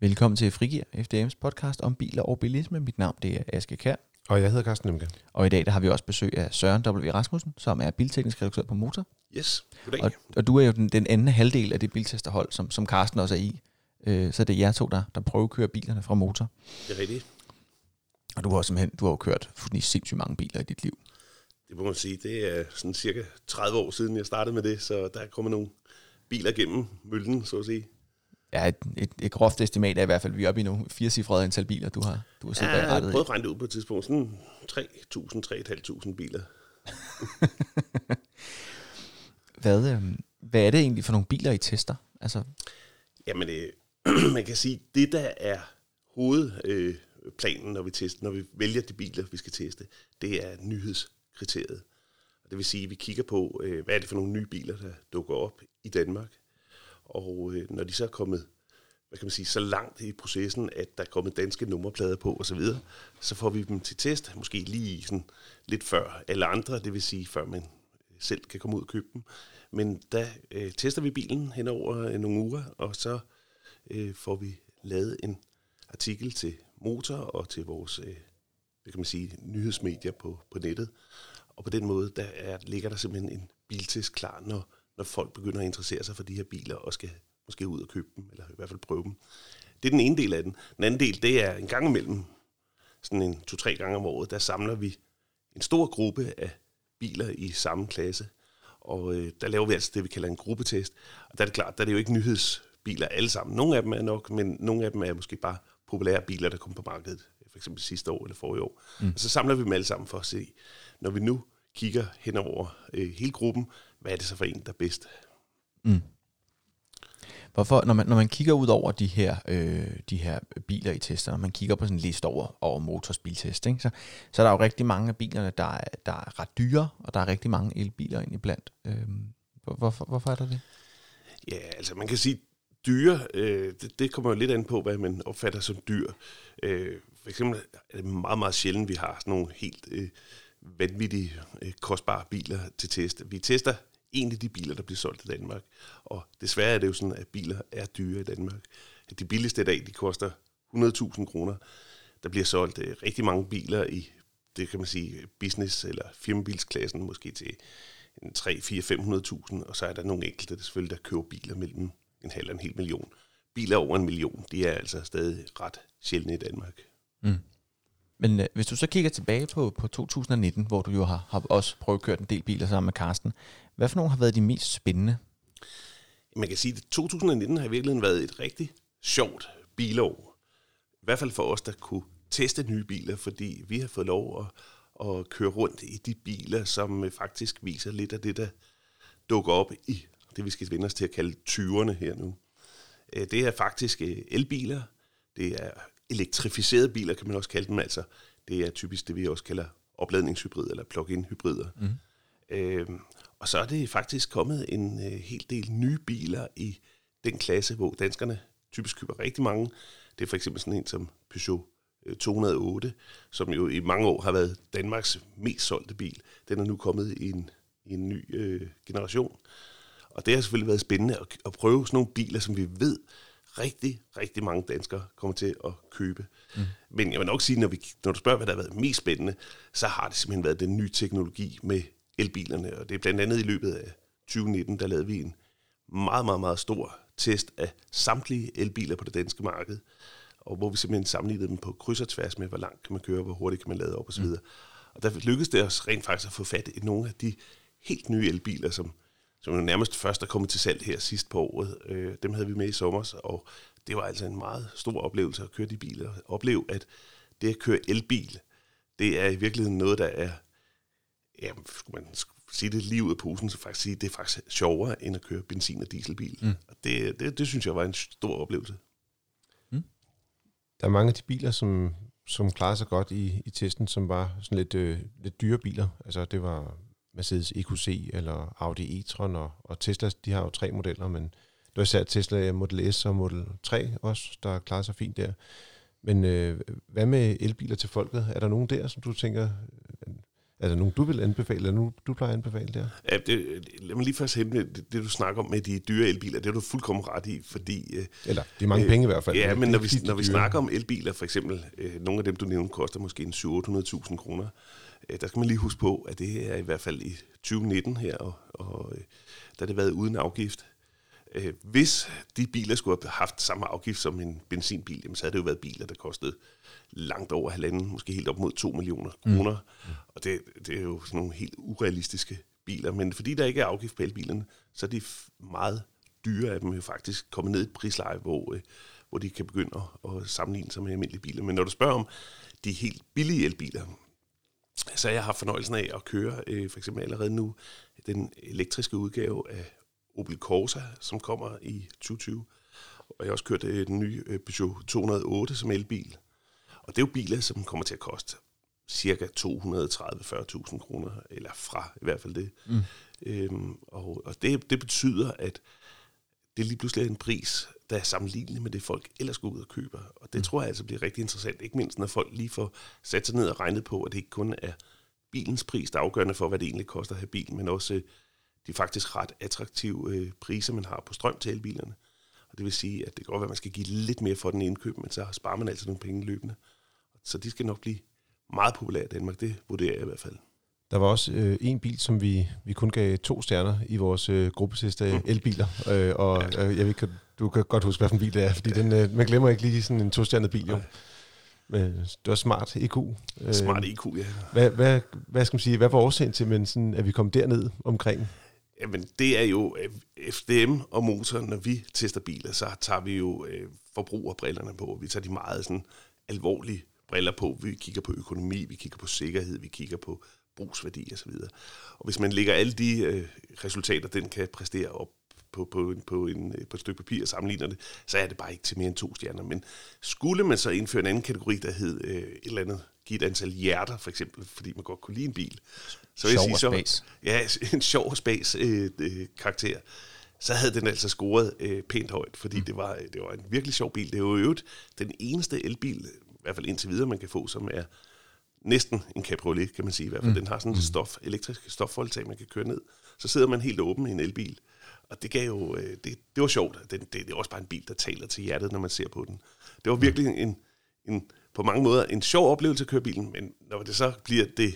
Velkommen til Frigir, FDM's podcast om biler og bilisme. Mit navn det er Aske Kær. Og jeg hedder Carsten Nemke. Og i dag der har vi også besøg af Søren W. Rasmussen, som er bilteknisk redaktør på Motor. Yes, goddag. Og, og du er jo den, den anden halvdel af det biltesterhold, som, som Carsten også er i. Øh, så det er jer to, der, der prøver at køre bilerne fra Motor. Det er rigtigt. Og du har simpelthen du har jo kørt fuldstændig sindssygt mange biler i dit liv. Det må man sige. Det er sådan cirka 30 år siden, jeg startede med det, så der kommer nogle biler gennem møllen, så at sige. Ja, et, et, et groft estimat er i hvert fald, vi er oppe i nogle firecifrede antal biler, du har, du har Ja, siddet jeg har rettet i. prøvet at regne det ud på et tidspunkt. Sådan 3.000-3.500 biler. Hvad, øh, hvad er det egentlig for nogle biler, I tester? Altså, Jamen, øh, man kan sige, det der er hovedplanen, øh, planen, når vi tester, når vi vælger de biler, vi skal teste, det er nyhedskriteriet. Det vil sige, at vi kigger på, øh, hvad er det for nogle nye biler, der dukker op i Danmark. Og øh, når de så er kommet hvad kan man sige, så langt i processen, at der er kommet danske nummerplader på osv., så, så får vi dem til test, måske lige sådan lidt før alle andre, det vil sige, før man øh, selv kan komme ud og købe dem. Men der øh, tester vi bilen hen over øh, nogle uger, og så øh, får vi lavet en artikel til Motor og til vores øh, hvad kan man sige, nyhedsmedier på, på nettet. Og på den måde, der er, ligger der simpelthen en biltest klar, når, når folk begynder at interessere sig for de her biler og skal måske ud og købe dem, eller i hvert fald prøve dem. Det er den ene del af den. Den anden del, det er en gang imellem, sådan en to-tre gange om året, der samler vi en stor gruppe af biler i samme klasse, og øh, der laver vi altså det, vi kalder en gruppetest. Og der er det klart, der er det jo ikke nyhedsbiler alle sammen. Nogle af dem er nok, men nogle af dem er måske bare populære biler, der kom på markedet, for eksempel sidste år eller forrige år. Mm. Og så samler vi dem alle sammen for at se, når vi nu kigger hen over øh, hele gruppen, hvad er det så for en, der er bedst? Hvorfor, når man, når man kigger ud over de her, øh, de her biler i tester, når man kigger på sådan en liste over, over Motors biltest, ikke, så, så er der jo rigtig mange af bilerne, der er, der er ret dyre, og der er rigtig mange elbiler ind iblandt. Øh, hvorfor, hvorfor er der det? Ja, altså man kan sige, dyre, øh, det, det kommer jo lidt an på, hvad man opfatter som dyr. Øh, for eksempel er det meget, meget sjældent, vi har sådan nogle helt øh, vanvittige, øh, kostbare biler til test. Vi tester egentlig de biler, der bliver solgt i Danmark. Og desværre er det jo sådan, at biler er dyre i Danmark. De billigste i dag, de koster 100.000 kroner. Der bliver solgt øh, rigtig mange biler i, det kan man sige, business- eller firmabilsklassen, måske til en 3, 4, 500.000, og så er der nogle enkelte, der selvfølgelig, der køber biler mellem en halv og en hel million. Biler over en million, de er altså stadig ret sjældne i Danmark. Mm. Men øh, hvis du så kigger tilbage på, på 2019, hvor du jo har, har også prøvet at køre en del biler sammen med Carsten, hvad for nogle har været de mest spændende? Man kan sige, at 2019 har i virkeligheden været et rigtig sjovt bilår. I hvert fald for os, der kunne teste nye biler, fordi vi har fået lov at, at køre rundt i de biler, som faktisk viser lidt af det, der dukker op i det, vi skal vende os til at kalde 20'erne her nu. Øh, Det er faktisk øh, elbiler, det er elektrificerede biler, kan man også kalde dem. Altså, det er typisk det, vi også kalder opladningshybrider eller plug-in hybrider. Mm. Øhm, og så er det faktisk kommet en øh, hel del nye biler i den klasse, hvor danskerne typisk køber rigtig mange. Det er for eksempel sådan en som Peugeot øh, 208, som jo i mange år har været Danmarks mest solgte bil. Den er nu kommet i en, i en ny øh, generation. Og det har selvfølgelig været spændende at, at prøve sådan nogle biler, som vi ved rigtig, rigtig mange danskere kommer til at købe. Mm. Men jeg vil nok sige, når, vi, når du spørger, hvad der har været mest spændende, så har det simpelthen været den nye teknologi med elbilerne. Og det er blandt andet i løbet af 2019, der lavede vi en meget, meget, meget stor test af samtlige elbiler på det danske marked, og hvor vi simpelthen sammenlignede dem på kryds og tværs med, hvor langt kan man køre, hvor hurtigt kan man lade op osv. Mm. Og der lykkedes det os rent faktisk at få fat i nogle af de helt nye elbiler, som, som jo nærmest først er kommet til salg her sidst på året. Øh, dem havde vi med i sommer, og det var altså en meget stor oplevelse at køre de biler. Opleve, at det at køre elbil, det er i virkeligheden noget, der er, ja, skulle man sige det lige ud af posen, så faktisk sige, det er faktisk sjovere, end at køre benzin- og dieselbil. Mm. Og det, det, det synes jeg var en stor oplevelse. Der er mange af de biler, som, som klarer sig godt i, i testen, som var sådan lidt, øh, lidt dyre biler. Altså det var Mercedes EQC eller Audi e-tron, og, og Tesla, de har jo tre modeller, men det var især Tesla Model S og Model 3 også, der klarer sig fint der. Men øh, hvad med elbiler til folket? Er der nogen der, som du tænker, øh, Er der nogen, du vil anbefale, eller nogen, du plejer at anbefale der? Ja, det, lad mig lige først hente det, det, du snakker om med de dyre elbiler. Det er du fuldkommen ret i, fordi... øh, Eller, det er mange øh, penge i hvert fald. Ja, men når vi, når vi snakker om elbiler, for eksempel, øh, nogle af dem, du nævnte, koster måske en 700-800.000 kroner. Øh, der skal man lige huske på, at det er i hvert fald i 2019 her, og, og øh, der har det været uden afgift. Øh, hvis de biler skulle have haft samme afgift som en benzinbil, jamen, så havde det jo været biler, der kostede langt over halvanden, måske helt op mod 2 millioner kroner. Mm. Og det, det er jo sådan nogle helt urealistiske biler. Men fordi der ikke er afgift på elbilerne, så er de meget dyre af dem jo faktisk kommet ned i et prisleje, hvor, øh, hvor de kan begynde at, at sammenligne sig med almindelige biler. Men når du spørger om de helt billige elbiler, så jeg har fornøjelsen af at køre øh, for eksempel allerede nu den elektriske udgave af Opel Corsa, som kommer i 2020. Og jeg har også kørt øh, den nye øh, Peugeot 208 som elbil. Og det er jo biler, som kommer til at koste cirka 230-40.000 kroner, eller fra i hvert fald det. Mm. Øhm, og og det, det betyder, at det lige pludselig er en pris, der er sammenlignelig med det, folk ellers går ud og køber. Og det mm. tror jeg altså bliver rigtig interessant, ikke mindst når folk lige får sat sig ned og regnet på, at det ikke kun er bilens pris, der er afgørende for, hvad det egentlig koster at have bil, men også øh, de faktisk ret attraktive øh, priser, man har på strøm til elbilerne. Og det vil sige, at det kan godt være, at man skal give lidt mere for den indkøb, men så sparer man altså nogle penge løbende. Så de skal nok blive meget populære i Danmark, det vurderer jeg i hvert fald. Der var også øh, en bil, som vi, vi kun gav to stjerner i vores øh, gruppetest af elbiler. Øh, og øh, jeg ved ikke, du kan godt huske, hvilken bil det er, fordi den, øh, man glemmer ikke lige sådan en to-stjernet bil. Jo. Men det var smart IQ. Øh, Smart IQ, ja. Hvad, hvad, hvad skal man sige, hvad var årsagen til, men sådan, at vi kom derned omkring? Jamen, det er jo øh, FDM og motoren, når vi tester biler, så tager vi jo øh, forbrugerbrillerne på. Vi tager de meget sådan alvorlige briller på. Vi kigger på økonomi, vi kigger på sikkerhed, vi kigger på brugsværdi osv. Og hvis man lægger alle de øh, resultater, den kan præstere op på, på, på, en, på et stykke papir og sammenligner det, så er det bare ikke til mere end to stjerner. Men skulle man så indføre en anden kategori, der hed øh, et eller andet, give et antal hjerter for eksempel, fordi man godt kunne lide en bil, så vil jeg Sjov sige, og så, ja, en sjov spas øh, øh, karakter, så havde den altså scoret øh, pænt højt, fordi mm. det, var, det var en virkelig sjov bil. Det er jo øvrigt den eneste elbil, i hvert fald indtil videre, man kan få, som er næsten en cabriolet, kan man sige i hvert fald. Mm. Den har sådan en stof, elektrisk stoffoldtag, man kan køre ned. Så sidder man helt åben i en elbil. Og det gav jo, øh, det, det var sjovt. Det, det, det er også bare en bil, der taler til hjertet, når man ser på den. Det var virkelig en, en på mange måder en sjov oplevelse at køre bilen, men når det så bliver det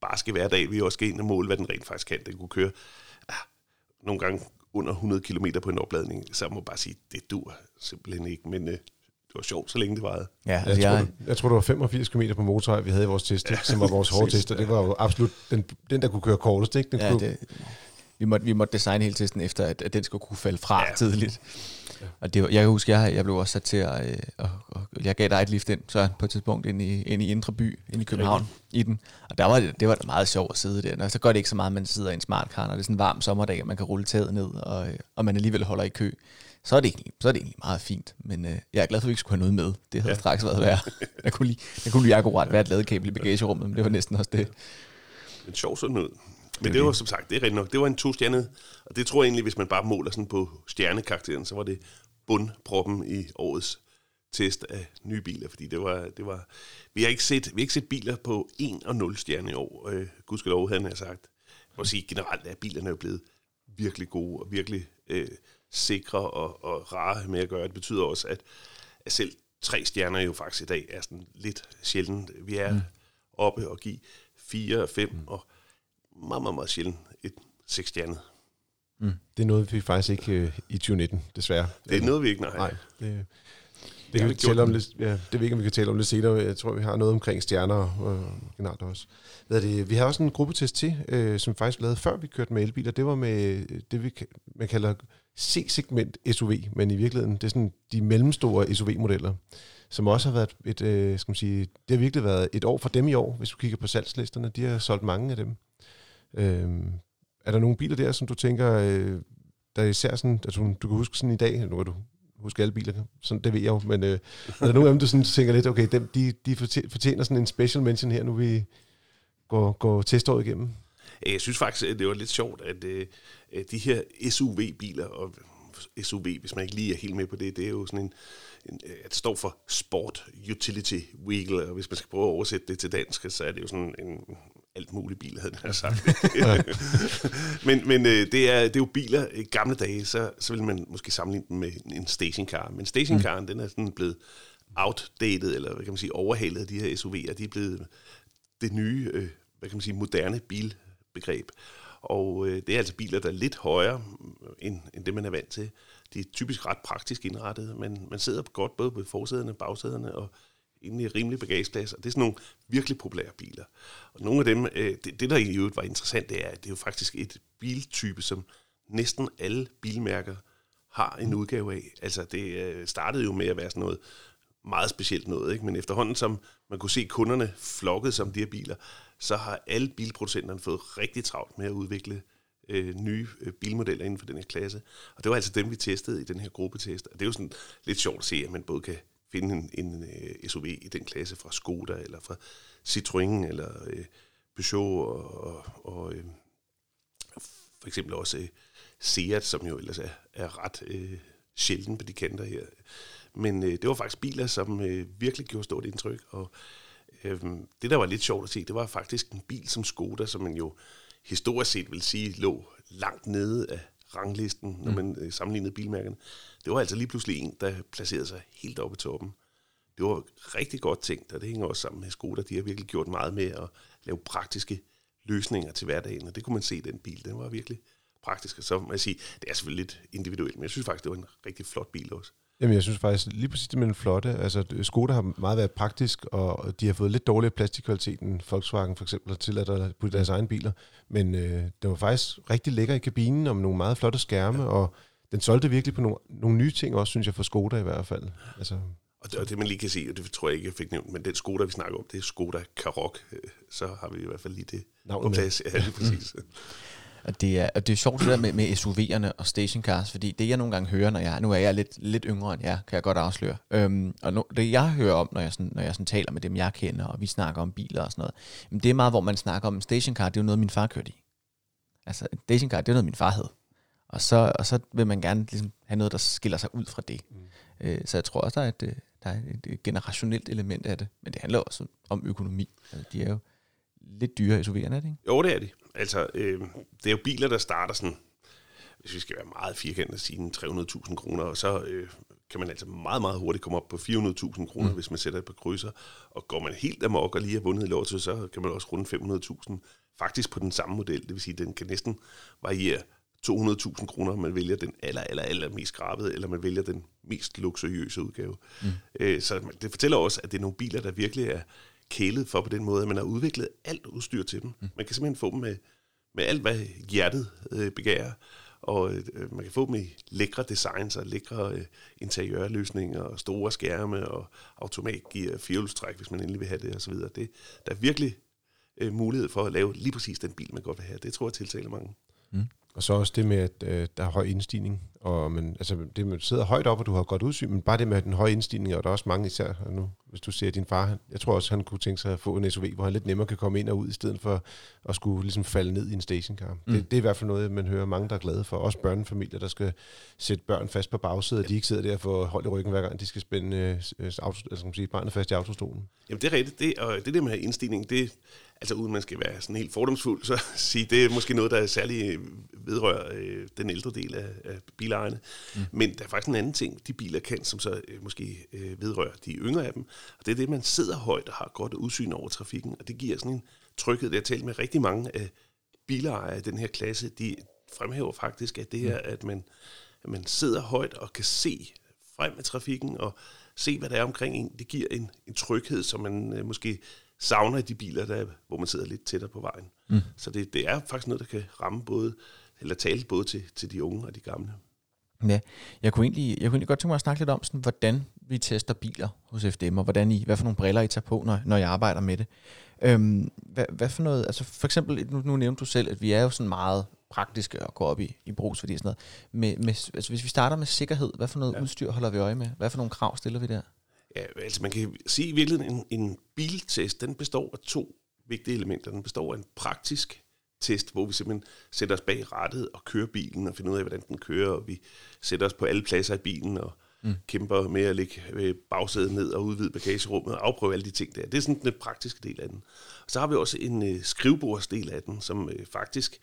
barske hverdag, vi også skal ind og måle, hvad den rent faktisk kan. Den kunne køre ah, nogle gange under 100 km på en opladning, så må jeg bare sige, det dur simpelthen ikke, men øh, det var sjovt, så længe det varede. Ja, Jeg, altså, tror, jeg, det, jeg tror, det var 85 km på motorvej, vi havde i vores test, ja, som var vores hårde test, og det var jo absolut den, den der kunne køre kortest. Ikke? Den ja, kunne, det, vi, måtte, vi måtte designe hele testen efter, at, at den skulle kunne falde fra Ja. ja. tidligt. Og det, var- jeg kan huske, jeg, jeg blev også sat til at... Øh, og, og, jeg gav dig et lift ind, så på et tidspunkt ind i, ind i Indre By, ind i København, i den. Og der var det, det var da meget sjovt at sidde der. Og så gør det ikke så meget, at man sidder i en smart car, når det er sådan en varm sommerdag, og man kan rulle taget ned, og, og man alligevel holder i kø. Så er det egentlig, så er det egentlig meget fint. Men øh, jeg er glad for, at vi ikke skulle have noget med. Det havde ja. straks været værd. Der kunne lige, der kunne lige akkurat være et ladekabel i bagagerummet, men det var næsten også det. Men sjov sådan ud. Men det var som sagt, det er rigtigt nok, det var en to-stjernet, og det tror jeg egentlig, hvis man bare måler sådan på stjernekarakteren, så var det bundproppen i årets test af nye biler, fordi det var, det var vi har ikke set, vi har ikke set biler på 1 og 0 stjerne i år, øh, gudskelov havde han sagt. Jeg må sige, generelt er bilerne jo blevet virkelig gode og virkelig øh, sikre og, og rare med at gøre. Det betyder også, at, at selv tre stjerner jo faktisk i dag er sådan lidt sjældent. Vi er mm. oppe og give fire og fem, mm. og meget, meget, meget sjældent et seksstjernet. Det nåede vi faktisk ikke øh, i 2019, desværre. Det er noget, vi ikke nej. Nej, det, det, kan vi tale om lidt, ja, det ved ikke, om vi kan tale om lidt senere. Jeg tror, vi har noget omkring stjerner og generelt også. Hvad er det? Vi har også en gruppetest til, øh, som faktisk lavede før vi kørte med elbiler. Det var med øh, det, vi, man kalder C-segment SUV, men i virkeligheden, det er sådan de mellemstore SUV-modeller, som også har været et, øh, skal man sige, det har virkelig været et år for dem i år, hvis du kigger på salgslisterne. De har solgt mange af dem. Øh, er der nogle biler der, som du tænker, øh, der er især sådan, at du, du kan huske sådan i dag, nu kan du huske alle biler, sådan, det ved jeg jo, men øh, er der nogle af dem, du sådan tænker lidt, okay, dem, de, de fortjener, sådan en special mention her, nu vi går, går teståret igennem? Jeg synes faktisk, at det var lidt sjovt, at øh, de her SUV-biler, og SUV, hvis man ikke lige er helt med på det, det er jo sådan en, en det står for Sport Utility Vehicle, og hvis man skal prøve at oversætte det til dansk, så er det jo sådan en alt muligt bil, havde han sagt. men men øh, det, er, det er jo biler i gamle dage, så, så vil man måske sammenligne den med en stationcar. Men stationcaren, mm. den er sådan blevet outdated, eller hvad kan man sige, overhalet af de her SUV'er. De er blevet det nye, øh, hvad kan man sige, moderne bilbegreb. Og øh, det er altså biler, der er lidt højere end, end det, man er vant til. De er typisk ret praktisk indrettet, men man sidder godt både på forsæderne og bagsæderne, og egentlig rimelig bagageplads, og det er sådan nogle virkelig populære biler. Og nogle af dem, øh, det, det der i øvrigt var interessant, det er, at det er jo faktisk et biltype, som næsten alle bilmærker har en udgave af. Altså det øh, startede jo med at være sådan noget meget specielt noget, ikke? men efterhånden som man kunne se kunderne flokket som de her biler, så har alle bilproducenterne fået rigtig travlt med at udvikle øh, nye øh, bilmodeller inden for den her klasse. Og det var altså dem, vi testede i den her gruppetest. Og det er jo sådan lidt sjovt at se, at man både kan finde en, en øh, uh, SUV i den klasse fra Skoda, eller fra Citroën, eller uh, Peugeot, og, og, og uh, for eksempel også uh, Seat, som jo ellers er, er ret uh, sjælden på de kanter her. Men uh, det var faktisk biler, som uh, virkelig gjorde stort indtryk, og uh, det, der var lidt sjovt at se, det var faktisk en bil som Skoda, som man jo historisk set vil sige lå langt nede af ranglisten, når mm. man mm. sammenlignede bilmærkerne. Det var altså lige pludselig en, der placerede sig helt oppe i toppen. Det var rigtig godt tænkt, og det hænger også sammen med Skoda. De har virkelig gjort meget med at lave praktiske løsninger til hverdagen, og det kunne man se i den bil. Den var virkelig praktisk, og så må jeg sige, det er selvfølgelig lidt individuelt, men jeg synes faktisk, det var en rigtig flot bil også. Jamen, jeg synes faktisk lige præcis det med den flotte. Altså, Skoda har meget været praktisk, og de har fået lidt dårligere plastikkvalitet end Volkswagen for eksempel, til at på deres egne biler. Men øh, det var faktisk rigtig lækker i kabinen, og med nogle meget flotte skærme, ja. og den solgte virkelig på nogle, nogle nye ting også, synes jeg, for Skoda i hvert fald. Altså, og det, og det man lige kan se, og det tror jeg ikke, jeg fik nævnt, men den Skoda, vi snakker om, det er Skoda Karoq. Så har vi i hvert fald lige det Navnet på plads. Ja, lige præcis. Og det er, og det er sjovt det der med, med SUV'erne og stationcars, fordi det jeg nogle gange hører, når jeg, nu er jeg lidt, lidt yngre end jer, kan jeg godt afsløre, øhm, og nu, det jeg hører om, når jeg, sådan, når jeg sådan taler med dem, jeg kender, og vi snakker om biler og sådan noget, jamen det er meget, hvor man snakker om en stationcar, det er jo noget, min far kørte i. Altså en stationcar, det er noget, min far havde. Og så, og så vil man gerne ligesom have noget, der skiller sig ud fra det. Mm. Øh, så jeg tror også, der er, et, øh, der er et generationelt element af det, men det handler også om økonomi. Altså, de er jo lidt dyre SUV'erne, er det ikke? Jo, det er de altså, øh, det er jo biler, der starter sådan, hvis vi skal være meget firkantet, sige 300.000 kroner, og så øh, kan man altså meget, meget hurtigt komme op på 400.000 kroner, mm. hvis man sætter et par krydser. Og går man helt amok og lige har vundet i lotto, så kan man også runde 500.000 faktisk på den samme model. Det vil sige, at den kan næsten variere 200.000 kroner, om man vælger den aller, aller, aller mest skrabede, eller man vælger den mest luksuriøse udgave. Mm. Øh, så det fortæller også, at det er nogle biler, der virkelig er kælet for på den måde, at man har udviklet alt udstyr til dem. Mm. Man kan simpelthen få dem med, med alt, hvad hjertet øh, begærer, og øh, man kan få dem i lækre designs og lækre øh, interiørløsninger og store skærme og automatgear, fjolstræk, hvis man endelig vil have det osv. Det, der er virkelig øh, mulighed for at lave lige præcis den bil, man godt vil have. Det tror jeg tiltaler mange. Mm. Og så også det med, at øh, der er høj indstigning. Og men, altså, det at sidder højt op, og du har godt udsyn, men bare det med den høje indstigning, og der er også mange især nu, hvis du ser din far, jeg tror også, han kunne tænke sig at få en SUV, hvor han lidt nemmere kan komme ind og ud, i stedet for at skulle ligesom falde ned i en stationcar. Mm. Det, det, er i hvert fald noget, man hører mange, der er glade for. Også børnefamilier, der skal sætte børn fast på bagsædet, ja. de ikke sidder der for hold i ryggen, hver gang de skal spænde øh, auto, altså, sige, barnet fast i autostolen. Jamen det er rigtigt, det, og det der med indstigning, det, altså uden man skal være sådan helt fordomsfuld, så sige, det er måske noget, der er særlig vedrører øh, den ældre del af, af bilejerne. Mm. Men der er faktisk en anden ting, de biler kan, som så øh, måske øh, vedrører de yngre af dem, og det er det, man sidder højt og har godt udsyn over trafikken, og det giver sådan en tryghed. Det har talt med rigtig mange af bilejere af den her klasse, de fremhæver faktisk, at det her, mm. at man, at man sidder højt og kan se frem med trafikken, og se, hvad der er omkring en, det giver en, en tryghed, som man øh, måske savner i de biler, der, hvor man sidder lidt tættere på vejen. Mm. Så det, det er faktisk noget, der kan ramme både, eller tale både til, til de unge og de gamle. Ja, jeg kunne, egentlig, jeg kunne egentlig godt tænke mig at snakke lidt om, sådan, hvordan vi tester biler hos FDM, og hvordan I, hvad for nogle briller I tager på, når, når jeg arbejder med det. Øhm, hvad, hvad for noget, altså for eksempel, nu, nu nævnte du selv, at vi er jo sådan meget praktiske og går op i, i brugsværdi og sådan noget. Med, med, altså hvis vi starter med sikkerhed, hvad for noget ja. udstyr holder vi øje med? Hvad for nogle krav stiller vi der? Ja, altså man kan sige i virkeligheden, en, en biltest, den består af to vigtige elementer. Den består af en praktisk test, hvor vi simpelthen sætter os bag rattet og kører bilen og finder ud af, hvordan den kører, og vi sætter os på alle pladser i bilen og mm. kæmper med at lægge øh, bagsædet ned og udvide bagagerummet og afprøve alle de ting der. Det er sådan den praktiske del af den. Og så har vi også en øh, skrivebordsdel af den, som øh, faktisk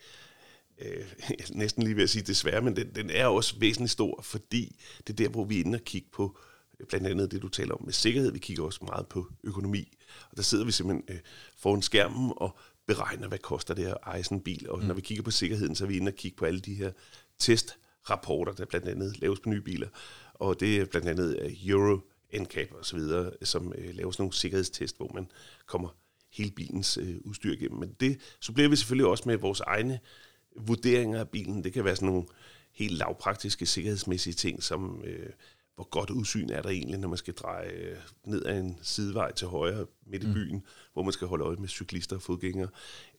øh, næsten lige ved at sige desværre, men den, den er også væsentligt stor, fordi det er der, hvor vi er inde og kigge på øh, blandt andet det, du taler om med sikkerhed. Vi kigger også meget på økonomi. Og der sidder vi simpelthen øh, foran skærmen og beregner, hvad koster det at eje sådan en bil. Og mm. når vi kigger på sikkerheden, så er vi inde og kigge på alle de her testrapporter, der blandt andet laves på nye biler. Og det er blandt andet øh, Euro NCAP og så videre, som øh, laver sådan nogle sikkerhedstest, hvor man kommer hele bilens øh, udstyr igennem. Men det så bliver vi selvfølgelig også med vores egne vurderinger af bilen. Det kan være sådan nogle helt lavpraktiske sikkerhedsmæssige ting, som øh, hvor godt udsyn er der egentlig, når man skal dreje øh, ned ad en sidevej til højre midt i mm. byen, hvor man skal holde øje med cyklister og fodgængere.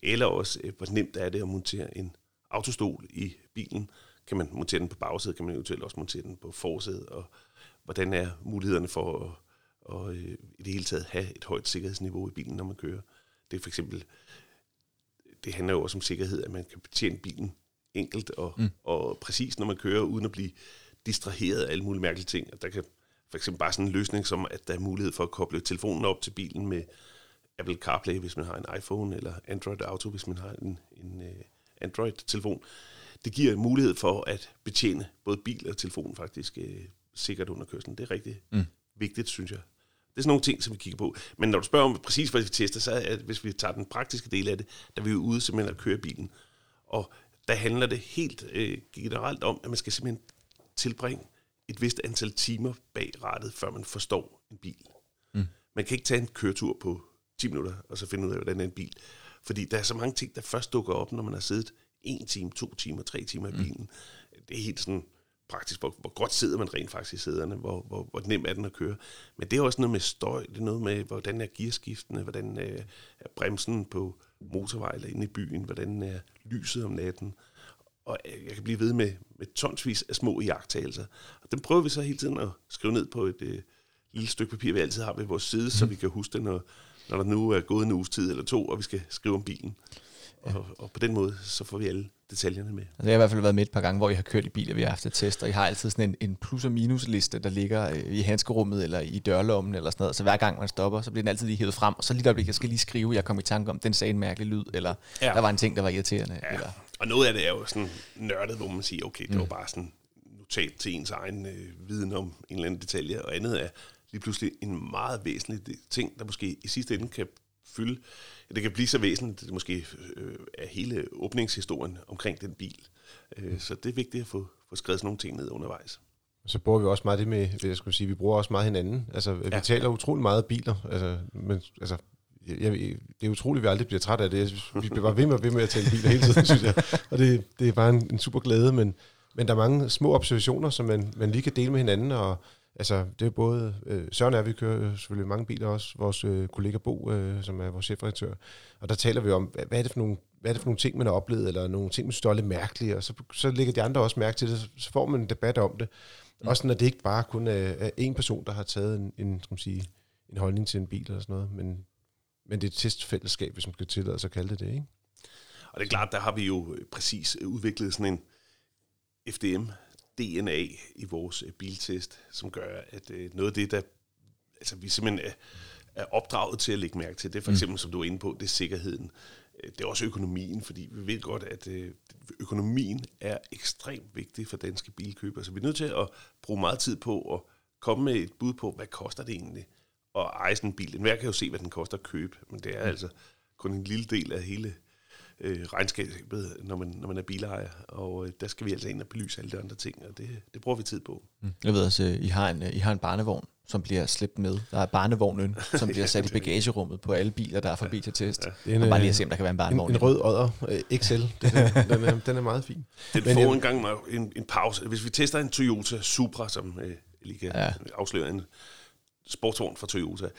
Eller også, øh, hvor nemt er det at montere en autostol i bilen. Kan man montere den på bagsædet, kan man eventuelt også montere den på forsædet, og hvordan er mulighederne for at, og, øh, i det hele taget have et højt sikkerhedsniveau i bilen, når man kører. Det er for eksempel det handler jo også om sikkerhed, at man kan betjene bilen enkelt og, mm. og præcis, når man kører, uden at blive distraheret af alle mulige mærkelige ting. Og der kan for eksempel bare sådan en løsning som, at der er mulighed for at koble telefonen op til bilen med Apple CarPlay, hvis man har en iPhone, eller Android Auto, hvis man har en, en uh, Android-telefon. Det giver mulighed for at betjene både bil og telefon faktisk uh, sikkert under kørslen. Det er rigtig mm. vigtigt, synes jeg. Det er sådan nogle ting, som vi kigger på. Men når du spørger om præcis, hvad vi tester, så er det, hvis vi tager den praktiske del af det, der er vi jo ude simpelthen at køre bilen. Og der handler det helt øh, generelt om, at man skal simpelthen tilbringe et vist antal timer bag rattet, før man forstår en bil. Mm. Man kan ikke tage en køretur på 10 minutter, og så finde ud af, hvordan er en bil. Fordi der er så mange ting, der først dukker op, når man har siddet en time, to timer, tre timer i mm. bilen. Mm. Det er helt sådan praktisk, hvor, hvor godt sidder man rent faktisk i sæderne, hvor, hvor, hvor nem er den at køre. Men det er også noget med støj, det er noget med, hvordan er gearskiftene, hvordan øh, er bremsen på motorvej eller inde i byen, hvordan er lyset om natten. Og jeg kan blive ved med, med tonsvis af små iagttagelser. Og dem prøver vi så hele tiden at skrive ned på et øh, lille stykke papir, vi altid har ved vores side, mm. så vi kan huske det, når, når der nu er gået en uges tid eller to, og vi skal skrive om bilen. Og, og på den måde, så får vi alle detaljerne med. Altså, jeg har i hvert fald været med et par gange, hvor I har kørt i biler, vi har haft et test, og I har altid sådan en, en plus- og minus-liste, der ligger øh, i handskerummet eller i dørlommen eller sådan noget. Så hver gang man stopper, så bliver den altid lige hævet frem, og så lige der jeg skal lige skrive, jeg kom i tanke om, den sagde en mærkelig lyd, eller ja. der var en ting, der var irriterende. Ja. Eller. Og noget af det er jo sådan nørdet, hvor man siger, okay, det mm. var bare sådan notat til ens egen øh, viden om en eller anden detalje, og andet er lige pludselig en meget væsentlig ting, der måske i sidste ende kan fylde det kan blive så væsentligt, at det måske øh, er hele åbningshistorien omkring den bil. Øh, så det er vigtigt at få, få skrevet sådan nogle ting ned undervejs. Så bruger vi også meget det med, jeg skulle sige, vi bruger også meget hinanden. Altså, ja. vi taler utrolig meget biler, altså, men, altså, jeg, det er utroligt, at vi aldrig bliver træt af det. Vi bliver bare ved med, ved med at tale biler hele tiden, synes jeg. Og det, det er bare en, en super glæde, men, men der er mange små observationer, som man, man lige kan dele med hinanden, og Altså, det er både... Øh, Søren er, vi kører selvfølgelig mange biler også. Vores øh, kollega Bo, øh, som er vores chefredaktør. Og der taler vi om, hvad, hvad, er det for nogle, hvad er det for nogle ting, man har oplevet, eller nogle ting, man synes er lidt mærkelige, og så, så lægger de andre også mærke til det, så får man en debat om det. Mm. Også når det ikke bare kun er, er en person, der har taget en, en, skal man sige, en holdning til en bil eller sådan noget, men, men det er et testfællesskab, hvis man skal tillade sig at kalde det det, ikke? Og det er klart, der har vi jo præcis udviklet sådan en FDM DNA i vores øh, biltest, som gør, at øh, noget af det, der altså, vi simpelthen er, er opdraget til at lægge mærke til, det er for mm. eksempel, mm. som du er inde på, det er sikkerheden. Øh, det er også økonomien, fordi vi ved godt, at økonomien er ekstremt vigtig for danske bilkøbere. Så vi er nødt til at bruge meget tid på at komme med et bud på, hvad koster det egentlig at eje sådan en bil. Enhver kan jo se, hvad den koster at købe, men det er mm. altså kun en lille del af hele øh, regnskabet, når man, når man er bilejer. Og øh, der skal vi altså ind og belyse alle de andre ting, og det, det bruger vi tid på. Mm. Jeg ved også, I har, en, I har en barnevogn, som bliver slæbt med. Der er barnevognen, som bliver sat i bagagerummet på alle biler, der er forbi til test. Ja. Det er en, bare lige at se, om der kan være en barnevogn. En, en rød odder uh, XL. Den er, den, er, den er meget fin. Den Men får jeg, en gang en, en pause. Hvis vi tester en Toyota Supra, som øh, lige kan ja. afsløre en sportsvogn fra Toyota,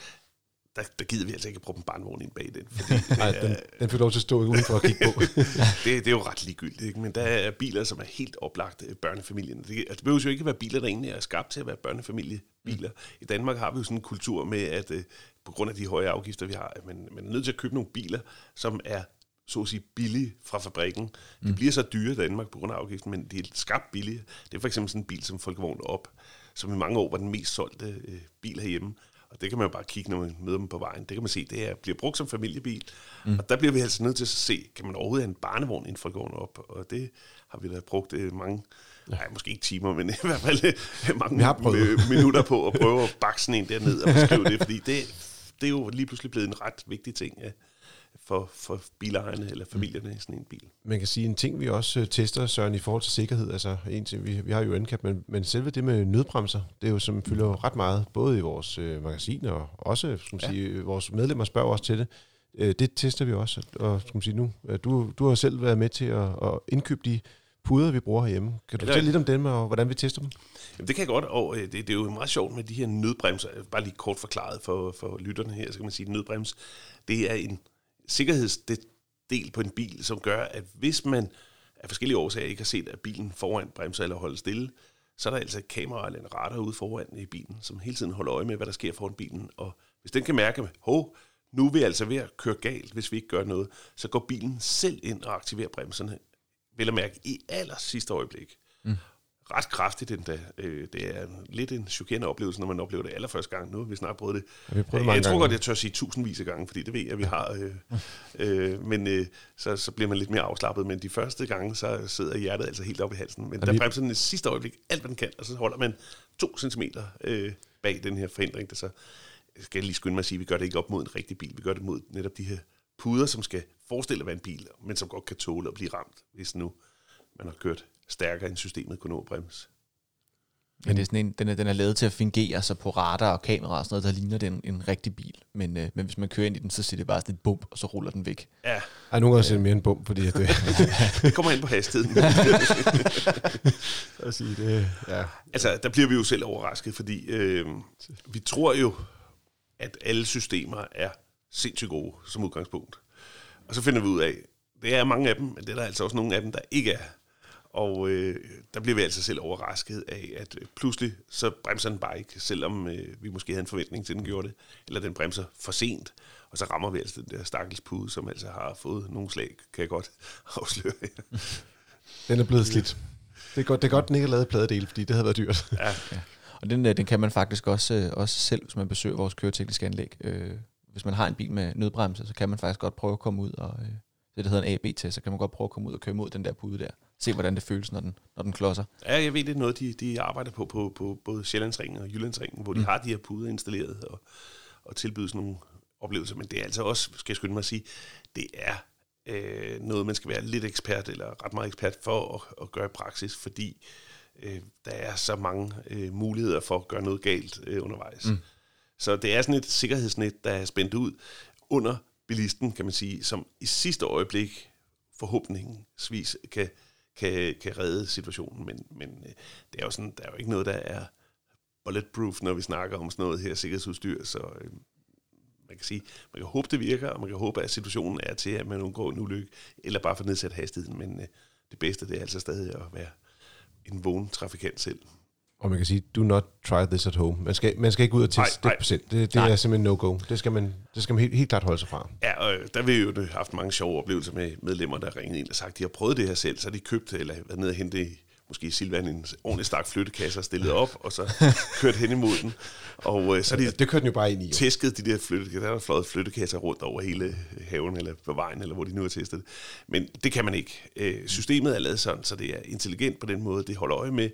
der, der gider vi altså ikke at proppe en barnevogn ind bag den. Fordi, Ej, den, den får lov til at stå udenfor og kigge på. det, det er jo ret ligegyldigt, ikke? men der er biler, som er helt oplagt øh, børnefamilien. Det, altså, det behøver jo ikke være biler, der egentlig er skabt til at være børnefamiliebiler. Mm. I Danmark har vi jo sådan en kultur med, at uh, på grund af de høje afgifter, vi har, at man, man er nødt til at købe nogle biler, som er så at sige, billige fra fabrikken. De mm. bliver så dyre i Danmark på grund af afgiften, men de er skabt billige. Det er for eksempel sådan en bil som Folkevogn op, som i mange år var den mest solgte øh, bil herhjemme. Og det kan man jo bare kigge, når man møder dem på vejen. Det kan man se, det er, bliver brugt som familiebil. Mm. Og der bliver vi altså nødt til at se, kan man overhovedet have en barnevogn i en Folkevogn op? Og det har vi da brugt øh, mange, ja. nej, måske ikke timer, men i hvert fald øh, mange øh, minutter på at prøve at bakke sådan en derned og beskrive det, fordi det, det er jo lige pludselig blevet en ret vigtig ting ja, for, for bilejerne eller familierne i sådan en bil. Man kan sige en ting, vi også øh, tester, Søren, i forhold til sikkerhed. Altså en ting, vi, vi har jo NCAP, men, men selve det med nødbremser, det er jo som fylder ret meget, både i vores øh, magasin og også, skal man ja. sige, vores medlemmer spørger også til det. Øh, det tester vi også, og skal man sige nu, du, du har selv været med til at, at indkøbe de puder, vi bruger herhjemme. Kan du fortælle lidt om dem, og hvordan vi tester dem? Jamen, det kan jeg godt, og øh, det, det er jo meget sjovt med de her nødbremser. Bare lige kort forklaret for, for lytterne her, så kan man sige, at nødbrems, det er en sikkerhedsdel på en bil, som gør, at hvis man af forskellige årsager ikke har set, at bilen foran bremser eller holder stille, så er der altså et kamera eller en radar ude foran i bilen, som hele tiden holder øje med, hvad der sker foran bilen. Og hvis den kan mærke, hov, nu er vi altså ved at køre galt, hvis vi ikke gør noget, så går bilen selv ind og aktiverer bremserne, vil at mærke, i aller sidste øjeblik. Mm ret kraftigt endda. Øh, det er lidt en chokerende oplevelse, når man oplever det allerførste gang. Nu har vi snart prøvet det. Ja, vi prøvet det jeg tror godt, jeg tør sige tusindvis af gange, fordi det ved jeg, at vi har. Øh, øh, men øh, så, så bliver man lidt mere afslappet. Men de første gange, så sidder hjertet altså helt op i halsen. Men ja, der vi... bremser den i sidste øjeblik alt, hvad den kan, og så holder man to centimeter øh, bag den her forhindring. Der så skal jeg lige skynde mig at sige, at vi gør det ikke op mod en rigtig bil. Vi gør det mod netop de her puder, som skal forestille at være en bil, men som godt kan tåle at blive ramt, hvis nu man har kørt stærkere end systemet kunne nå at bremse. Ja, det er sådan en, den, er, den er lavet til at fungere så på radar og kamera og sådan noget, der ligner den en rigtig bil. Men, øh, men hvis man kører ind i den, så siger det bare sådan et bump, og så ruller den væk. Ja. Ej, nogle gange ser det mere en bump, fordi det... det kommer ind på hastigheden. at sige det, ja. Altså, der bliver vi jo selv overrasket, fordi øh, vi tror jo, at alle systemer er sindssygt gode som udgangspunkt. Og så finder vi ud af, det er mange af dem, men det er der altså også nogle af dem, der ikke er. Og øh, der bliver vi altså selv overrasket af, at øh, pludselig så bremser den bare ikke, selvom øh, vi måske havde en forventning til, at den gjorde det. Eller den bremser for sent, og så rammer vi altså den der stakkels pude, som altså har fået nogle slag, kan jeg godt afsløre. den er blevet slidt. Det er godt, det er godt den ikke har lavet pladedel, fordi det havde været dyrt. Ja. ja. Og den, øh, den kan man faktisk også, øh, også selv, hvis man besøger vores køretekniske anlæg. Øh, hvis man har en bil med nødbremse, så kan man faktisk godt prøve at komme ud og... Øh, det, der hedder en AB-test, så kan man godt prøve at komme ud og køre mod den der pude der se, hvordan det føles, når den, når den klodser. Ja, jeg ved, det er noget, de, de arbejder på, på, på både Sjællandsringen og Jyllandsringen, hvor de mm. har de her puder installeret og, og tilbyder sådan nogle oplevelser. Men det er altså også, skal jeg skynde mig at sige, det er øh, noget, man skal være lidt ekspert, eller ret meget ekspert for at, at gøre i praksis, fordi øh, der er så mange øh, muligheder for at gøre noget galt øh, undervejs. Mm. Så det er sådan et sikkerhedsnet, der er spændt ud under bilisten, kan man sige, som i sidste øjeblik forhåbningsvis kan kan, kan redde situationen, men, men øh, det er jo sådan, der er jo ikke noget, der er bulletproof, når vi snakker om sådan noget her sikkerhedsudstyr, så øh, man kan sige, man kan håbe, det virker, og man kan håbe, at situationen er til, at man undgår en ulykke, eller bare får nedsat hastigheden, men øh, det bedste, det er altså stadig at være en vågen trafikant selv. Og man kan sige, do not try this at home. Man skal, man skal ikke ud og teste det procent. Det, det er simpelthen no-go. Det skal man, det skal man helt, helt klart holde sig fra. Ja, og der har vi jo haft mange sjove oplevelser med medlemmer, der ringede ind og sagt, de har prøvet det her selv, så har de købt eller været nede og hente måske Silvan en ordentlig stak flyttekasse og stillet op, og så kørt hen imod den. Og øh, så de det kørte den jo bare ind i. Tæsket de der flyttekasser. Der er fløjet flyttekasser rundt over hele haven, eller på vejen, eller hvor de nu har testet. Men det kan man ikke. Øh, systemet er lavet sådan, så det er intelligent på den måde. Det holder øje med,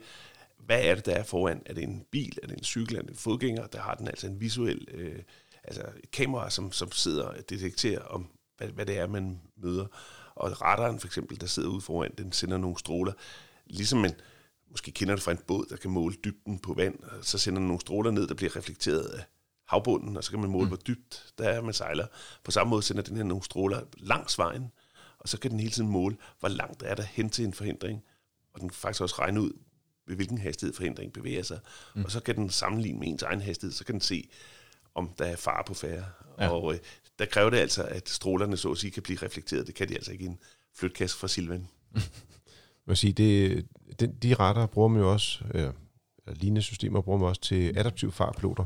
hvad er det, der er foran? Er det en bil? Er det en cykel? Er det en fodgænger? Der har den altså en visuel, øh, altså et kamera, som, som sidder og detekterer, om, hvad, hvad det er, man møder. Og radaren for eksempel, der sidder ude foran, den sender nogle stråler. Ligesom man måske kender det fra en båd, der kan måle dybden på vand, og så sender den nogle stråler ned, der bliver reflekteret af havbunden, og så kan man måle, mm. hvor dybt der er, man sejler. På samme måde sender den her nogle stråler langs vejen, og så kan den hele tiden måle, hvor langt er der hen til en forhindring. Og den kan faktisk også regne ud, ved hvilken hastighed forhindring bevæger sig. Mm. Og så kan den sammenligne med ens egen hastighed, så kan den se, om der er fare på færre. Ja. Og øh, der kræver det altså, at strålerne så at sige kan blive reflekteret. Det kan de altså ikke i en flytkasse fra Silvan. Man sige, det, de, de retter bruger man jo også, øh, lignende systemer bruger man også til adaptiv farpiloter.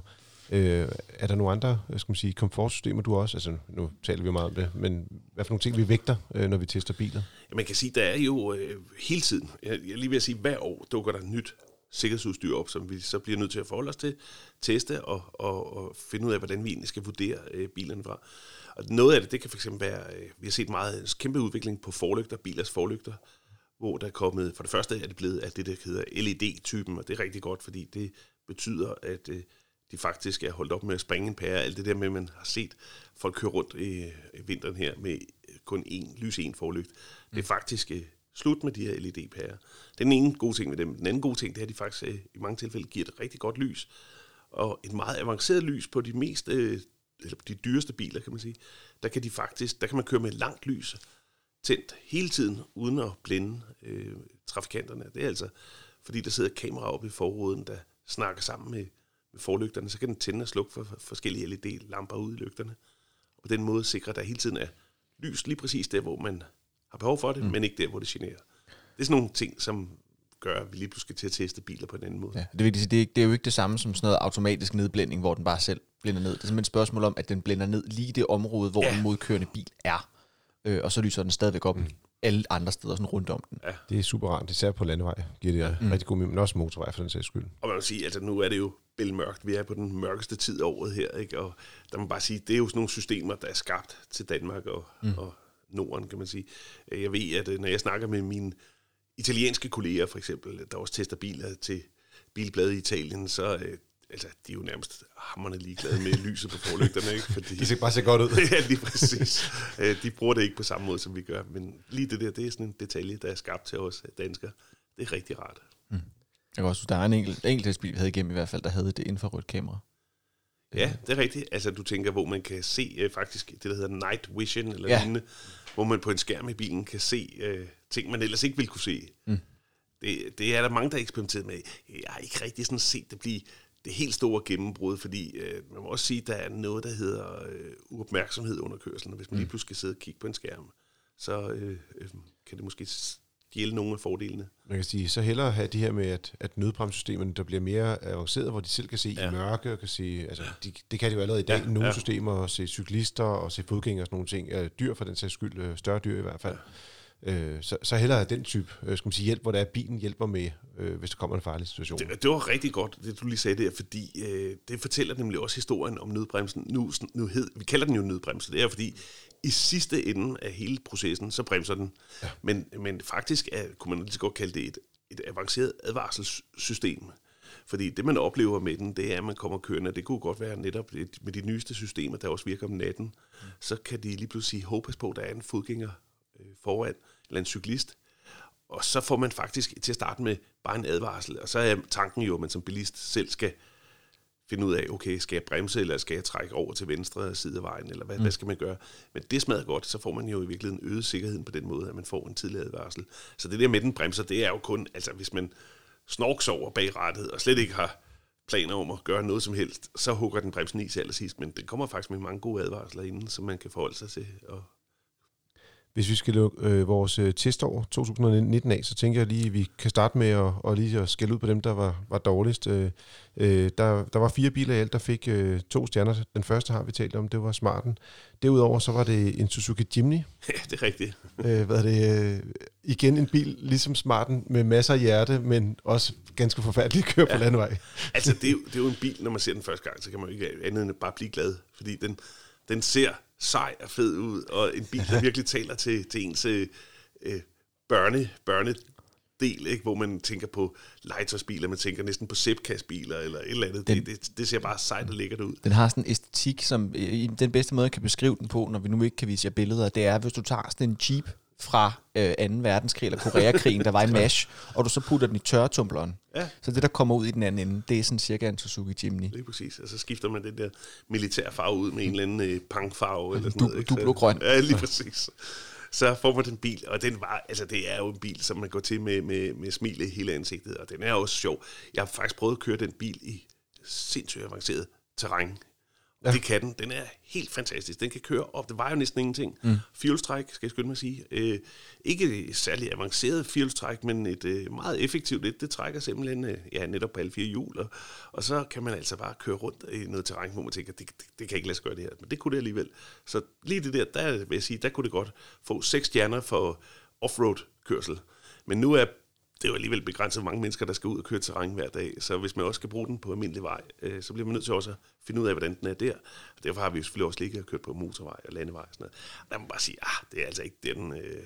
Øh, er der nogle andre øh, skal man sige, komfortsystemer, du også? Altså, nu taler vi jo meget om det, men hvad for nogle ting vi vægter, øh, når vi tester biler? Ja, man kan sige, der er jo øh, hele tiden, jeg, jeg lige vil sige, hver år dukker der nyt sikkerhedsudstyr op, som vi så bliver nødt til at forholde os til, teste og, og, og finde ud af, hvordan vi egentlig skal vurdere øh, bilerne fra. Og noget af det, det kan fx være, øh, vi har set meget en kæmpe udvikling på forlygter, bilers forlygter, hvor der er kommet, for det første er det blevet af det, der hedder LED-typen, og det er rigtig godt, fordi det betyder, at øh, de faktisk er holdt op med at springe en pære. Alt det der med, at man har set folk køre rundt i, vinteren her med kun én lys en forlygt. Det er mm. faktisk øh, slut med de her LED-pærer. Den ene gode ting med dem. Den anden gode ting, det er, at de faktisk øh, i mange tilfælde giver et rigtig godt lys. Og et meget avanceret lys på de mest, øh, eller de dyreste biler, kan man sige, der kan de faktisk, der kan man køre med langt lys tændt hele tiden, uden at blinde øh, trafikanterne. Det er altså, fordi der sidder kamera oppe i forruden, der snakker sammen med, med forlygterne, så kan den tænde og slukke for forskellige LED-lamper ud i lygterne. Og på den måde sikrer, at der hele tiden er lys lige præcis der, hvor man har behov for det, mm. men ikke der, hvor det generer. Det er sådan nogle ting, som gør, at vi lige pludselig skal til at teste biler på en anden måde. Ja, det, vil sige, det, er, det er jo ikke det samme som sådan noget automatisk nedblænding, hvor den bare selv blænder ned. Det er simpelthen et spørgsmål om, at den blænder ned lige det område, hvor ja. en modkørende bil er. Øh, og så lyser den stadigvæk op mm. Alle andre steder sådan rundt om den. Ja. Det er super rart, især på landevej giver det ja. mm. rigtig god men også motorvej for den sags skyld. Og man kan sige, altså nu er det jo mørkt. Vi er på den mørkeste tid af året her, ikke? og der må bare sige, det er jo sådan nogle systemer, der er skabt til Danmark og, mm. og Norden, kan man sige. Jeg ved, at øh, når jeg snakker med mine italienske kolleger, for eksempel, der også tester biler til bilbladet i Italien, så øh, altså, de er jo nærmest hammerne ligeglade med lyset på forlygterne, ikke? Fordi, de ser bare så godt ud. ja, lige præcis. Øh, de bruger det ikke på samme måde, som vi gør, men lige det der, det er sådan en detalje, der er skabt til os danskere. Det er rigtig rart. Mm. Jeg kan også, der er en enkelt, enkelt bil, vi havde igennem i hvert fald, der havde det infrarødt kamera. Ja, det er rigtigt. Altså, du tænker, hvor man kan se uh, faktisk det, der hedder night vision, eller ja. lignende, hvor man på en skærm i bilen kan se uh, ting, man ellers ikke ville kunne se. Mm. Det, det er der mange, der har eksperimenteret med. Jeg har ikke rigtig sådan set det blive det helt store gennembrud, fordi uh, man må også sige, at der er noget, der hedder uh, uopmærksomhed under kørselen. Hvis man mm. lige pludselig skal sidde og kigge på en skærm, så uh, uh, kan det måske stjæle nogle af fordelene. Man kan sige, så hellere have de her med, at, at nødbremssystemerne, der bliver mere avanceret, hvor de selv kan se ja. i mørke, og kan se, altså, de, det kan de jo allerede i dag, ja, nogle ja. systemer, at se cyklister og se fodgængere og sådan nogle ting, dyr for den sags skyld, øh, større dyr i hvert fald. Ja. Øh, så, så hellere den type øh, skal man sige, hjælp, hvor der er bilen hjælper med, øh, hvis der kommer en farlig situation. Det, det var rigtig godt, det du lige sagde der, fordi øh, det fortæller nemlig også historien om nødbremsen. Nu, nu hed, vi kalder den jo nødbremse, det er fordi i sidste ende af hele processen, så bremser den. Ja. Men, men faktisk er, kunne man lige så godt kalde det et, et avanceret advarselssystem. Fordi det, man oplever med den, det er, at man kommer kørende. Det kunne godt være netop med de nyeste systemer, der også virker om natten. Mm. Så kan de lige pludselig sige, håbes på, at der er en fodgænger øh, foran, eller en cyklist. Og så får man faktisk til at starte med bare en advarsel. Og så er tanken jo, at man som bilist selv skal finde ud af, okay, skal jeg bremse, eller skal jeg trække over til venstre side af vejen, eller hvad, mm. hvad skal man gøre? Men det smadrer godt, så får man jo i virkeligheden øget sikkerheden på den måde, at man får en tidlig advarsel. Så det der med den bremser, det er jo kun, altså hvis man snorks over bag rettet, og slet ikke har planer om at gøre noget som helst, så hugger den bremsen i til allersidst, men den kommer faktisk med mange gode advarsler inden, som man kan forholde sig til og hvis vi skal lukke øh, vores øh, testår 2019 af, så tænker jeg lige, at vi kan starte med at, og lige at skælde ud på dem, der var, var dårligst. Øh, øh, der, der var fire biler i alt, der fik øh, to stjerner. Den første har vi talt om, det var Smarten. Derudover så var det en Suzuki Jimny. Ja, det er rigtigt. øh, hvad er det? Øh, igen en bil ligesom Smarten med masser af hjerte, men også ganske forfærdeligt at køre ja. på landevej. altså, det er, jo, det er jo en bil, når man ser den første gang, så kan man jo ikke andet end bare blive glad, fordi den, den ser sej og fed ud, og en bil, der virkelig taler til, til ens øh, børne, børne del, ikke? hvor man tænker på legetøjsbiler, man tænker næsten på sæbkastbiler eller et eller andet. Den, det, det, det ser bare sejt og lækkert ud. Den har sådan en æstetik, som i den bedste måde, jeg kan beskrive den på, når vi nu ikke kan vise jer billeder, det er, hvis du tager sådan en Jeep fra øh, 2. verdenskrig eller Koreakrigen, der var en mash, og du så putter den i tørretumbleren. Ja. Så det, der kommer ud i den anden ende, det er sådan cirka en Suzuki Jimny. Det er præcis, og så skifter man den der militærfarve ud med en eller anden øh, pangfarve. Eller sådan du, noget, du grøn. Ja, lige præcis. Så får man den bil, og den var, altså det er jo en bil, som man går til med, med, med smil i hele ansigtet, og den er også sjov. Jeg har faktisk prøvet at køre den bil i sindssygt avanceret terræn, Ja. Det kan den. Den er helt fantastisk. Den kan køre op. Det vejer jo næsten ingenting. Mm. Fuelstræk, skal jeg skynde mig at sige. Øh, ikke særlig avanceret fuelstræk, men et øh, meget effektivt et. Det trækker simpelthen øh, ja, netop på alle fire hjul. Og, og så kan man altså bare køre rundt i noget terræn, hvor man tænker, det, det, det kan ikke lade sig gøre det her. Men det kunne det alligevel. Så lige det der, der vil jeg sige, der kunne det godt få seks stjerner for offroad kørsel. Men nu er det er jo alligevel begrænset, hvor mange mennesker, der skal ud og køre terræn hver dag. Så hvis man også skal bruge den på almindelig vej, øh, så bliver man nødt til også at finde ud af, hvordan den er der. Og derfor har vi jo selvfølgelig også ligget og kørt på motorvej og landevej og sådan noget. Der må man bare sige, ah, det er altså ikke det, den øh,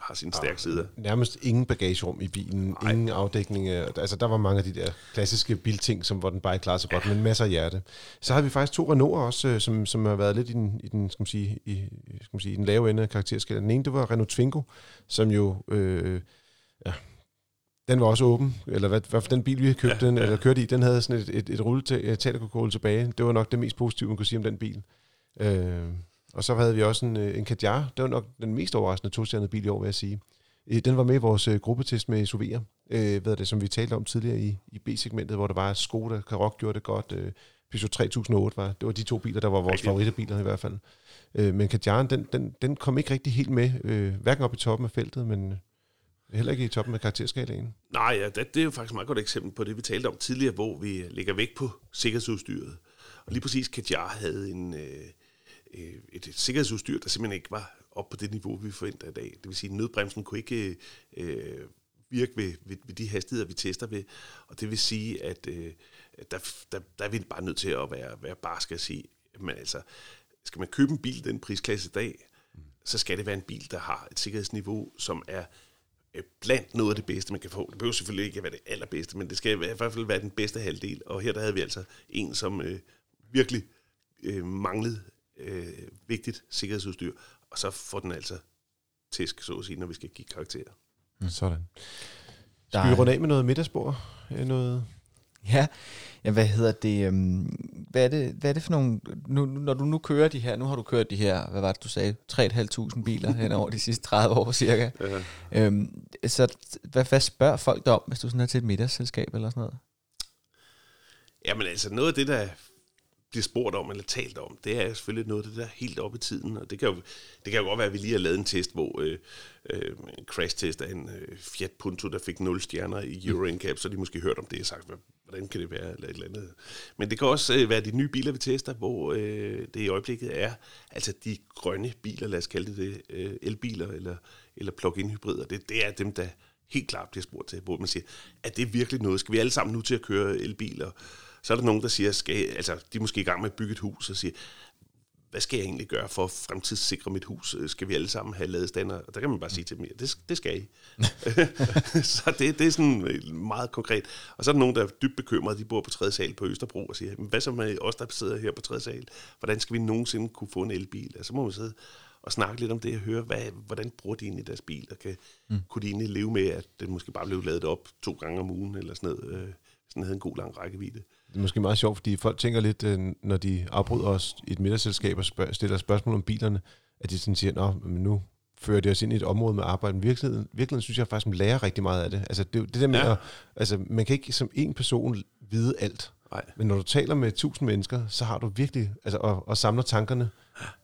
har sine stærke sider. Nærmest ingen bagagerum i bilen, Ej. ingen afdækning. Altså, der var mange af de der klassiske bilting, som, hvor den bare ikke klarede sig godt, ja. men masser af hjerte. Så har vi faktisk to Renault'er også, øh, som, som har været lidt i den, i den, skal man sige, i, skal man sige, i den lave ende af karakterskalaen. Den ene, det var Renault Twingo, som jo... Øh, ja, den var også åben, eller hvad, hvad for den bil, vi købte ja, den, ja. eller kørte i, den havde sådan et, et, et rulletal, tilbage. Det var nok det mest positive, man kunne sige om den bil. Øh, og så havde vi også en, øh, en Kadjar. Det var nok den mest overraskende tostjernede bil i år, vil jeg sige. Øh, den var med i vores øh, gruppetest med SUV'er, øh, hvad det, som vi talte om tidligere i, i B-segmentet, hvor der var Skoda, Karoq gjorde det godt, øh, Peugeot 3008 var, det var de to biler, der var vores favoritbiler i hvert fald. Øh, men Kadjaren, den, den, den kom ikke rigtig helt med, øh, hverken op i toppen af feltet, men Heller ikke i toppen af karakterskalaen. Nej, ja, det, det er jo faktisk et meget godt eksempel på det, vi talte om tidligere, hvor vi lægger vægt på sikkerhedsudstyret. Og lige præcis Kadjar havde en, øh, øh, et, et sikkerhedsudstyr, der simpelthen ikke var op på det niveau, vi forventer i dag. Det vil sige, at nødbremsen kunne ikke øh, virke ved, ved, ved de hastigheder, vi tester ved. Og det vil sige, at øh, der, der, der er vi bare nødt til at være, være barske skal sige, men altså, skal man købe en bil den prisklasse i dag, så skal det være en bil, der har et sikkerhedsniveau, som er Øh, blandt noget af det bedste, man kan få. Det behøver selvfølgelig ikke at være det allerbedste, men det skal i hvert fald være den bedste halvdel. Og her der havde vi altså en, som øh, virkelig øh, manglede øh, vigtigt sikkerhedsudstyr, og så får den altså tæsk, så at sige, når vi skal give karakterer. Mm. Sådan. Skal vi runde af med noget middagsbord? Noget Ja, ja hvad hedder det, um, hvad, er det, hvad er det for nogle, nu, når du nu kører de her, nu har du kørt de her, hvad var det du sagde, 3.500 biler hen over de sidste 30 år cirka. Ja. Um, så hvad, hvad spørger folk dig om, hvis du sådan er til et middagsselskab eller sådan noget? Jamen altså, noget af det, der bliver spurgt om eller talt om, det er selvfølgelig noget af det, der helt op i tiden. Og det kan jo, det kan jo godt være, at vi lige har lavet en test, hvor øh, øh, en crash-test af en øh, Fiat Punto, der fik 0 stjerner i Euro NCAP, så de måske hørt om det og sagt, hvordan kan det være, eller et eller andet. Men det kan også øh, være de nye biler, vi tester, hvor øh, det i øjeblikket er, altså de grønne biler, lad os kalde det det, øh, elbiler eller, eller plug-in hybrider, det, det er dem, der helt klart bliver spurgt til, hvor man siger, er det virkelig noget? Skal vi alle sammen nu til at køre elbiler? Så er der nogen, der siger, skal, altså, de er måske i gang med at bygge et hus, og siger, hvad skal jeg egentlig gøre for at fremtidssikre mit hus? Skal vi alle sammen have ladestander? Og der kan man bare sige til dem, ja, det, det skal I. så det, det er sådan meget konkret. Og så er der nogen, der er dybt bekymrede, de bor på tredje sal på Østerbro, og siger, hvad så med os, der sidder her på tredje sal? Hvordan skal vi nogensinde kunne få en elbil? Altså, så må man sidde og snakke lidt om det og høre, hvad, hvordan bruger de egentlig deres bil? Og kan, mm. kunne de egentlig leve med, at det måske bare blev lavet op to gange om ugen, eller sådan noget, øh, sådan havde en god lang rækkevidde. Det er måske meget sjovt, fordi folk tænker lidt, øh, når de afbryder os i et middagsselskab og spørg, stiller spørgsmål om bilerne, at de sådan siger, at nu fører det os ind i et område med arbejde. Men virkeligheden, virkeligheden synes jeg faktisk, man lærer rigtig meget af det. Altså det, det der med, ja. at, altså man kan ikke som en person vide alt. Nej. Men når du taler med tusind mennesker, så har du virkelig, altså, og, og samler tankerne,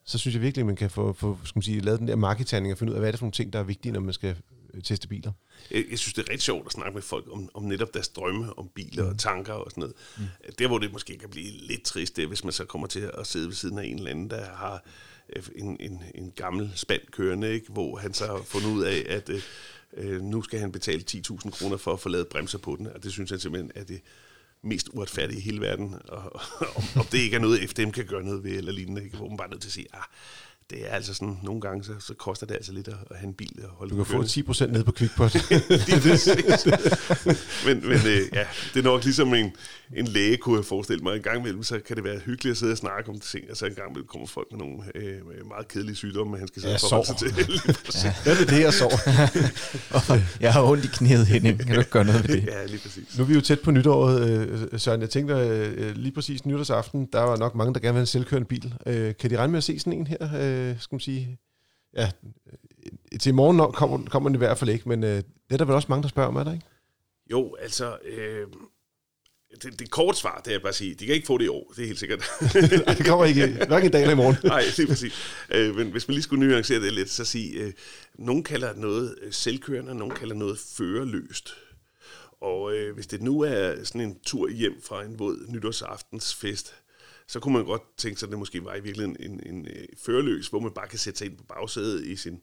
så synes jeg virkelig, man kan få, få skal man sige, lavet den der marketing og finde ud af, hvad er det for nogle ting, der er vigtige, når man skal øh, teste biler. Jeg, jeg synes, det er rigtig sjovt at snakke med folk om, om netop deres drømme om biler mm. og tanker og sådan noget. Mm. Der, hvor det måske kan blive lidt trist, det er, hvis man så kommer til at sidde ved siden af en eller anden, der har øh, en, en, en gammel spand kørende, ikke? hvor han så har fundet ud af, at øh, øh nu skal han betale 10.000 kroner for at få lavet bremser på den, og det synes han simpelthen er det mest uretfærdige i hele verden, og, og om det ikke er noget, FDM kan gøre noget ved, eller lignende, ikke? hvor man bare er nødt til at sige, ah, det er altså sådan, nogle gange, så, så koster det altså lidt at, at have en bil og holde Du kan få 10% ned på QuickPot. men men øh, ja, det er nok ligesom en, en læge, kunne jeg forestille mig. En gang imellem, så kan det være hyggeligt at sidde og snakke om ting, og så en gang imellem kommer folk med nogle øh, meget kedelige sygdomme, han skal sidde ja, og sig til. ja. Hvad er det, jeg sover? jeg har ondt i knæet, Henning. Kan du ikke gøre noget ved det? Ja, lige præcis. Nu er vi jo tæt på nytåret, øh, Søren. Jeg tænkte, øh, lige præcis nytårsaften, der var nok mange, der gerne vil have en selvkørende bil. Øh, kan de regne med at se sådan en her? Øh, skal man sige, ja, til i morgen kommer, kommer den i hvert fald ikke, men øh, det er der vel også mange, der spørger om, er der ikke? Jo, altså, øh, det, det korte svar, det er bare at sige, de kan ikke få det i år, det er helt sikkert. det kommer ikke, hverken i dag eller i morgen. Nej, det er præcis. Øh, men hvis man lige skulle nuancere det lidt, så sige, øh, nogen kalder noget øh, selvkørende, nogen kalder noget førerløst. Og øh, hvis det nu er sådan en tur hjem fra en våd nytårsaftensfest, så kunne man godt tænke sig, at det måske var i virkeligheden en, en, en øh, førerløs, hvor man bare kan sætte sig ind på bagsædet i sin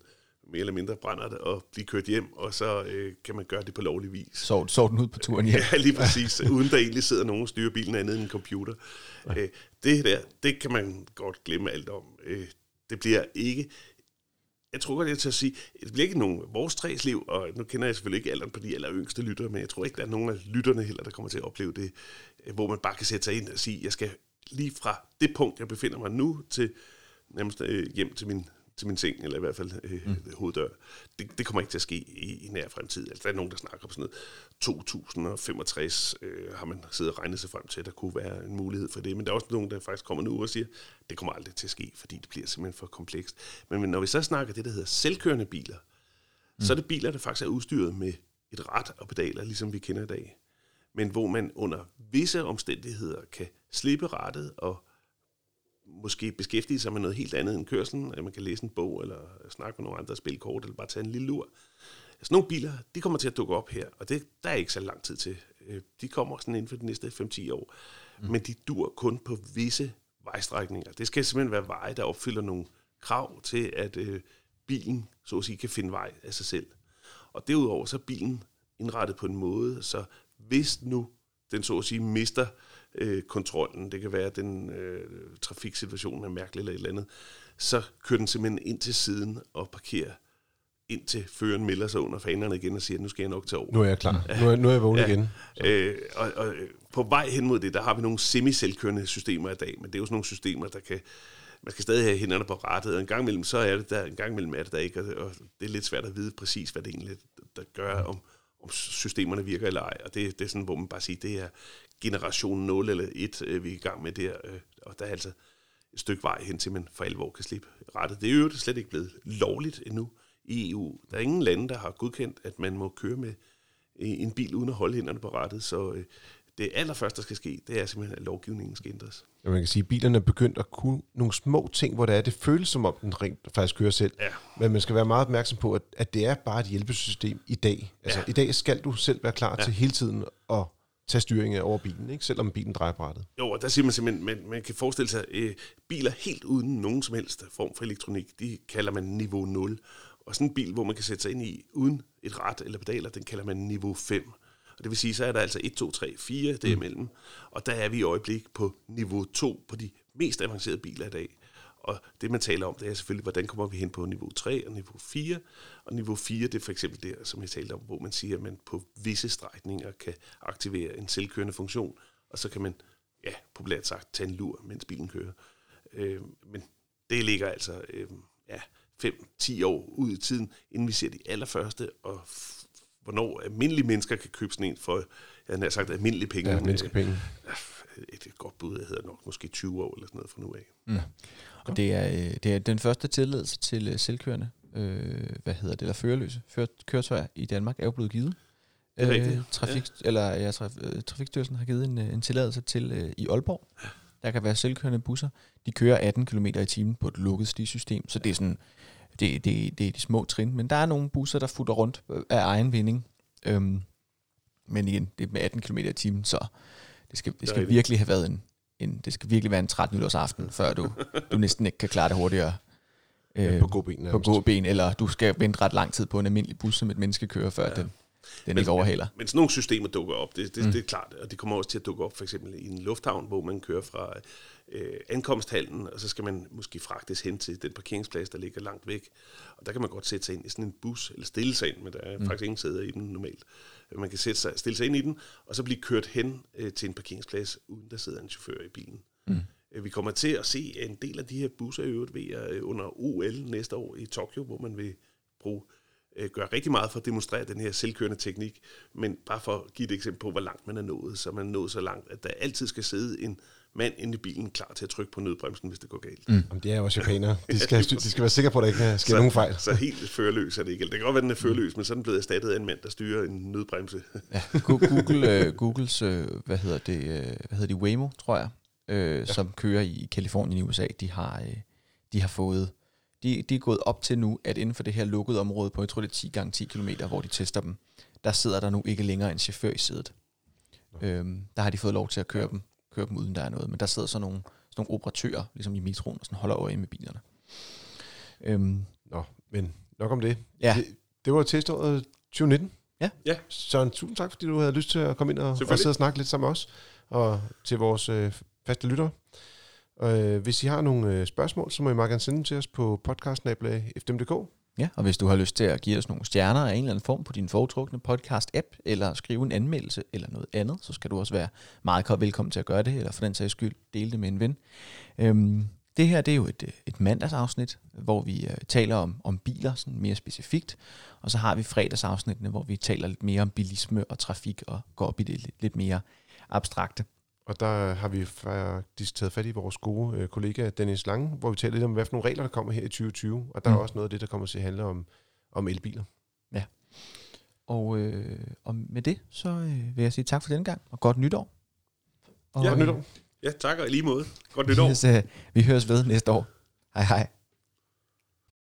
mere eller mindre brænder det og blive kørt hjem, og så øh, kan man gøre det på lovlig vis. Sov, sov den ud på turen hjem. Ja, lige præcis. uden der egentlig sidder nogen og styrer bilen andet end en computer. Øh, det der, det kan man godt glemme alt om. Øh, det bliver ikke... Jeg tror godt, jeg til at sige, det bliver ikke nogen vores træs liv, og nu kender jeg selvfølgelig ikke alderen på de aller yngste lyttere, men jeg tror ikke, der er nogen af lytterne heller, der kommer til at opleve det, øh, hvor man bare kan sætte sig ind og sige, jeg skal lige fra det punkt, jeg befinder mig nu, til nærmest øh, hjem til min til min seng, eller i hvert fald øh, mm. hoveddør. Det, det kommer ikke til at ske i, i nær fremtid. Altså, der er nogen, der snakker om sådan noget 2065, øh, har man siddet og regnet sig frem til, at der kunne være en mulighed for det. Men der er også nogen, der faktisk kommer nu og siger, det kommer aldrig til at ske, fordi det bliver simpelthen for komplekst. Men, men når vi så snakker det, der hedder selvkørende biler, mm. så er det biler, der faktisk er udstyret med et ret og pedaler, ligesom vi kender i dag. Men hvor man under visse omstændigheder kan slippe rettet og måske beskæftige sig med noget helt andet end kørselen. At man kan læse en bog, eller snakke med nogle andre, spille kort, eller bare tage en lille lur. Altså nogle biler, de kommer til at dukke op her, og det, der er ikke så lang tid til. Øh, de kommer sådan inden for de næste 5-10 år. Mm. Men de dur kun på visse vejstrækninger. Det skal simpelthen være veje, der opfylder nogle krav til, at øh, bilen så at sige kan finde vej af sig selv. Og derudover så er bilen indrettet på en måde, så hvis nu den så at sige mister øh, kontrollen, det kan være, at den øh, trafiksituation er mærkelig eller et eller andet, så kører den simpelthen ind til siden og parkerer indtil føreren melder sig under fanerne igen og siger, nu skal jeg nok tage over. Nu er jeg klar. Ja. Nu, er, nu er jeg vågen ja. igen. Øh, og, og på vej hen mod det, der har vi nogle semi-selvkørende systemer i dag, men det er jo sådan nogle systemer, der kan man skal stadig have hænderne på rettet, og en gang imellem, så er det der, en gang imellem er det der ikke, og det er lidt svært at vide præcis, hvad det egentlig der gør, om, om systemerne virker eller ej, og det, det er sådan, hvor man bare siger, det er generation 0 eller 1, øh, vi er i gang med der, øh, og der er altså et stykke vej hen til, man for alvor kan slippe rettet. Det er jo slet ikke blevet lovligt endnu i EU. Der er ingen lande, der har godkendt, at man må køre med en bil uden at holde hænderne på rettet, så øh, det allerførste, der skal ske, det er simpelthen, at lovgivningen skal ændres. Ja, man kan sige, bilerne er begyndt at kunne nogle små ting, hvor det er, det føles som om, den rent faktisk kører selv. Ja. Men man skal være meget opmærksom på, at, at det er bare et hjælpesystem i dag. Altså, ja. i dag skal du selv være klar ja. til hele tiden at tage styringen over bilen, ikke? selvom bilen drejer brættet. Jo, og der siger man simpelthen, man, man kan forestille sig, øh, biler helt uden nogen som helst form for elektronik, de kalder man niveau 0. Og sådan en bil, hvor man kan sætte sig ind i uden et ret eller pedaler, den kalder man niveau 5. Og det vil sige, så er der altså 1, 2, 3, 4 derimellem. Mm. Og der er vi i øjeblik på niveau 2 på de mest avancerede biler i dag. Og det, man taler om, det er selvfølgelig, hvordan kommer vi hen på niveau 3 og niveau 4. Og niveau 4, det er for eksempel der, som jeg talte om, hvor man siger, at man på visse strækninger kan aktivere en selvkørende funktion, og så kan man, ja, populært sagt, tage en lur, mens bilen kører. Øh, men det ligger altså øh, ja, 5-10 år ud i tiden, inden vi ser de allerførste, og hvornår almindelige mennesker kan købe sådan en for, jeg har sagt, almindelige penge. Ja, menneskepenge. Et, et godt bud, jeg hedder nok måske 20 år eller sådan noget fra nu af. Mm. Og det er, øh, det er den første tilladelse til øh, selvkørende, øh, hvad hedder det, eller førerløse køretøjer i Danmark er jo blevet givet. Det er rigtigt. Øh, trafik, ja. eller, ja, traf, øh, Trafikstyrelsen har givet en, en tilladelse til øh, i Aalborg. Der kan være selvkørende busser. De kører 18 km i timen på et lukket stisystem, så det er sådan, det, det, det er de små trin. Men der er nogle busser, der futter rundt af egen vinding. Øhm, men igen, det er med 18 km i timen, så det skal, det skal virkelig have været en, en, det skal virkelig være en 13 aften, før du, du næsten ikke kan klare det hurtigere. Øh, ja, på gåben. På gåben, eller du skal vente ret lang tid på en almindelig bus, som et menneske kører, før ja. den, den men, ikke overhaler. Men, men sådan nogle systemer dukker op, det, det, mm. det er klart, og det kommer også til at dukke op for eksempel i en lufthavn, hvor man kører fra øh, ankomsthallen, og så skal man måske fragtes hen til den parkeringsplads, der ligger langt væk. Og der kan man godt sætte sig ind i sådan en bus, eller stille sig ind, men der er mm. faktisk ingen sæder i den normalt. Man kan sætte sig, stille sig ind i den, og så blive kørt hen øh, til en parkeringsplads, uden der sidder en chauffør i bilen. Mm. Øh, vi kommer til at se en del af de her busser i øvrigt ved, øh, under OL næste år i Tokyo, hvor man vil bruge øh, gør rigtig meget for at demonstrere den her selvkørende teknik, men bare for at give et eksempel på, hvor langt man er nået, så man er nået så langt, at der altid skal sidde en mand inde i bilen klar til at trykke på nødbremsen, hvis det går galt. Mm. Jamen, det er jo også japanere. De skal, de skal være sikre på, at der ikke sker så, nogen fejl. Så helt førløs er det ikke. Det kan godt være, den er førløs, men så er den blevet erstattet af en mand, der styrer en nødbremse. ja, Google, uh, Googles, uh, hvad hedder det, uh, hvad hedder de, Waymo, tror jeg, uh, ja. som kører i Kalifornien i USA, de har, uh, de har fået de, de er gået op til nu, at inden for det her lukkede område på, jeg tror det er 10 gange 10 km, hvor de tester dem, der sidder der nu ikke længere en chauffør i sædet. Øhm, der har de fået lov til at køre dem, køre dem uden der er noget, men der sidder så nogle, sådan nogle operatører, ligesom i metroen, og sådan holder øje med bilerne. Øhm, Nå, men nok om det. Ja. Det, det var teståret 2019. Ja. ja. Søren, tusind tak, fordi du havde lyst til at komme ind og, og sidde og snakke lidt sammen med os, og til vores øh, faste lyttere. Og øh, hvis I har nogle øh, spørgsmål, så må I meget gerne sende dem til os på podcastnabla.fm.dk. Ja, og hvis du har lyst til at give os nogle stjerner af en eller anden form på din foretrukne podcast-app, eller skrive en anmeldelse eller noget andet, så skal du også være meget velkommen til at gøre det, eller for den sags skyld dele det med en ven. Øhm, det her det er jo et, øh, et mandagsafsnit, hvor vi øh, taler om, om biler sådan mere specifikt, og så har vi fredagsafsnittene, hvor vi taler lidt mere om bilisme og trafik, og går op i det lidt, lidt mere abstrakte. Og der har vi faktisk taget fat i vores gode øh, kollega Dennis Lange, hvor vi taler lidt om, hvad for nogle regler, der kommer her i 2020. Og der mm. er også noget af det, der kommer til at handle om, om elbiler. Ja. Og, øh, og med det, så øh, vil jeg sige tak for den gang, og godt nytår. Og, ja, godt nytår. Ja, tak og lige måde. Godt nytår. Vi høres, øh, vi høres ved næste år. Hej hej.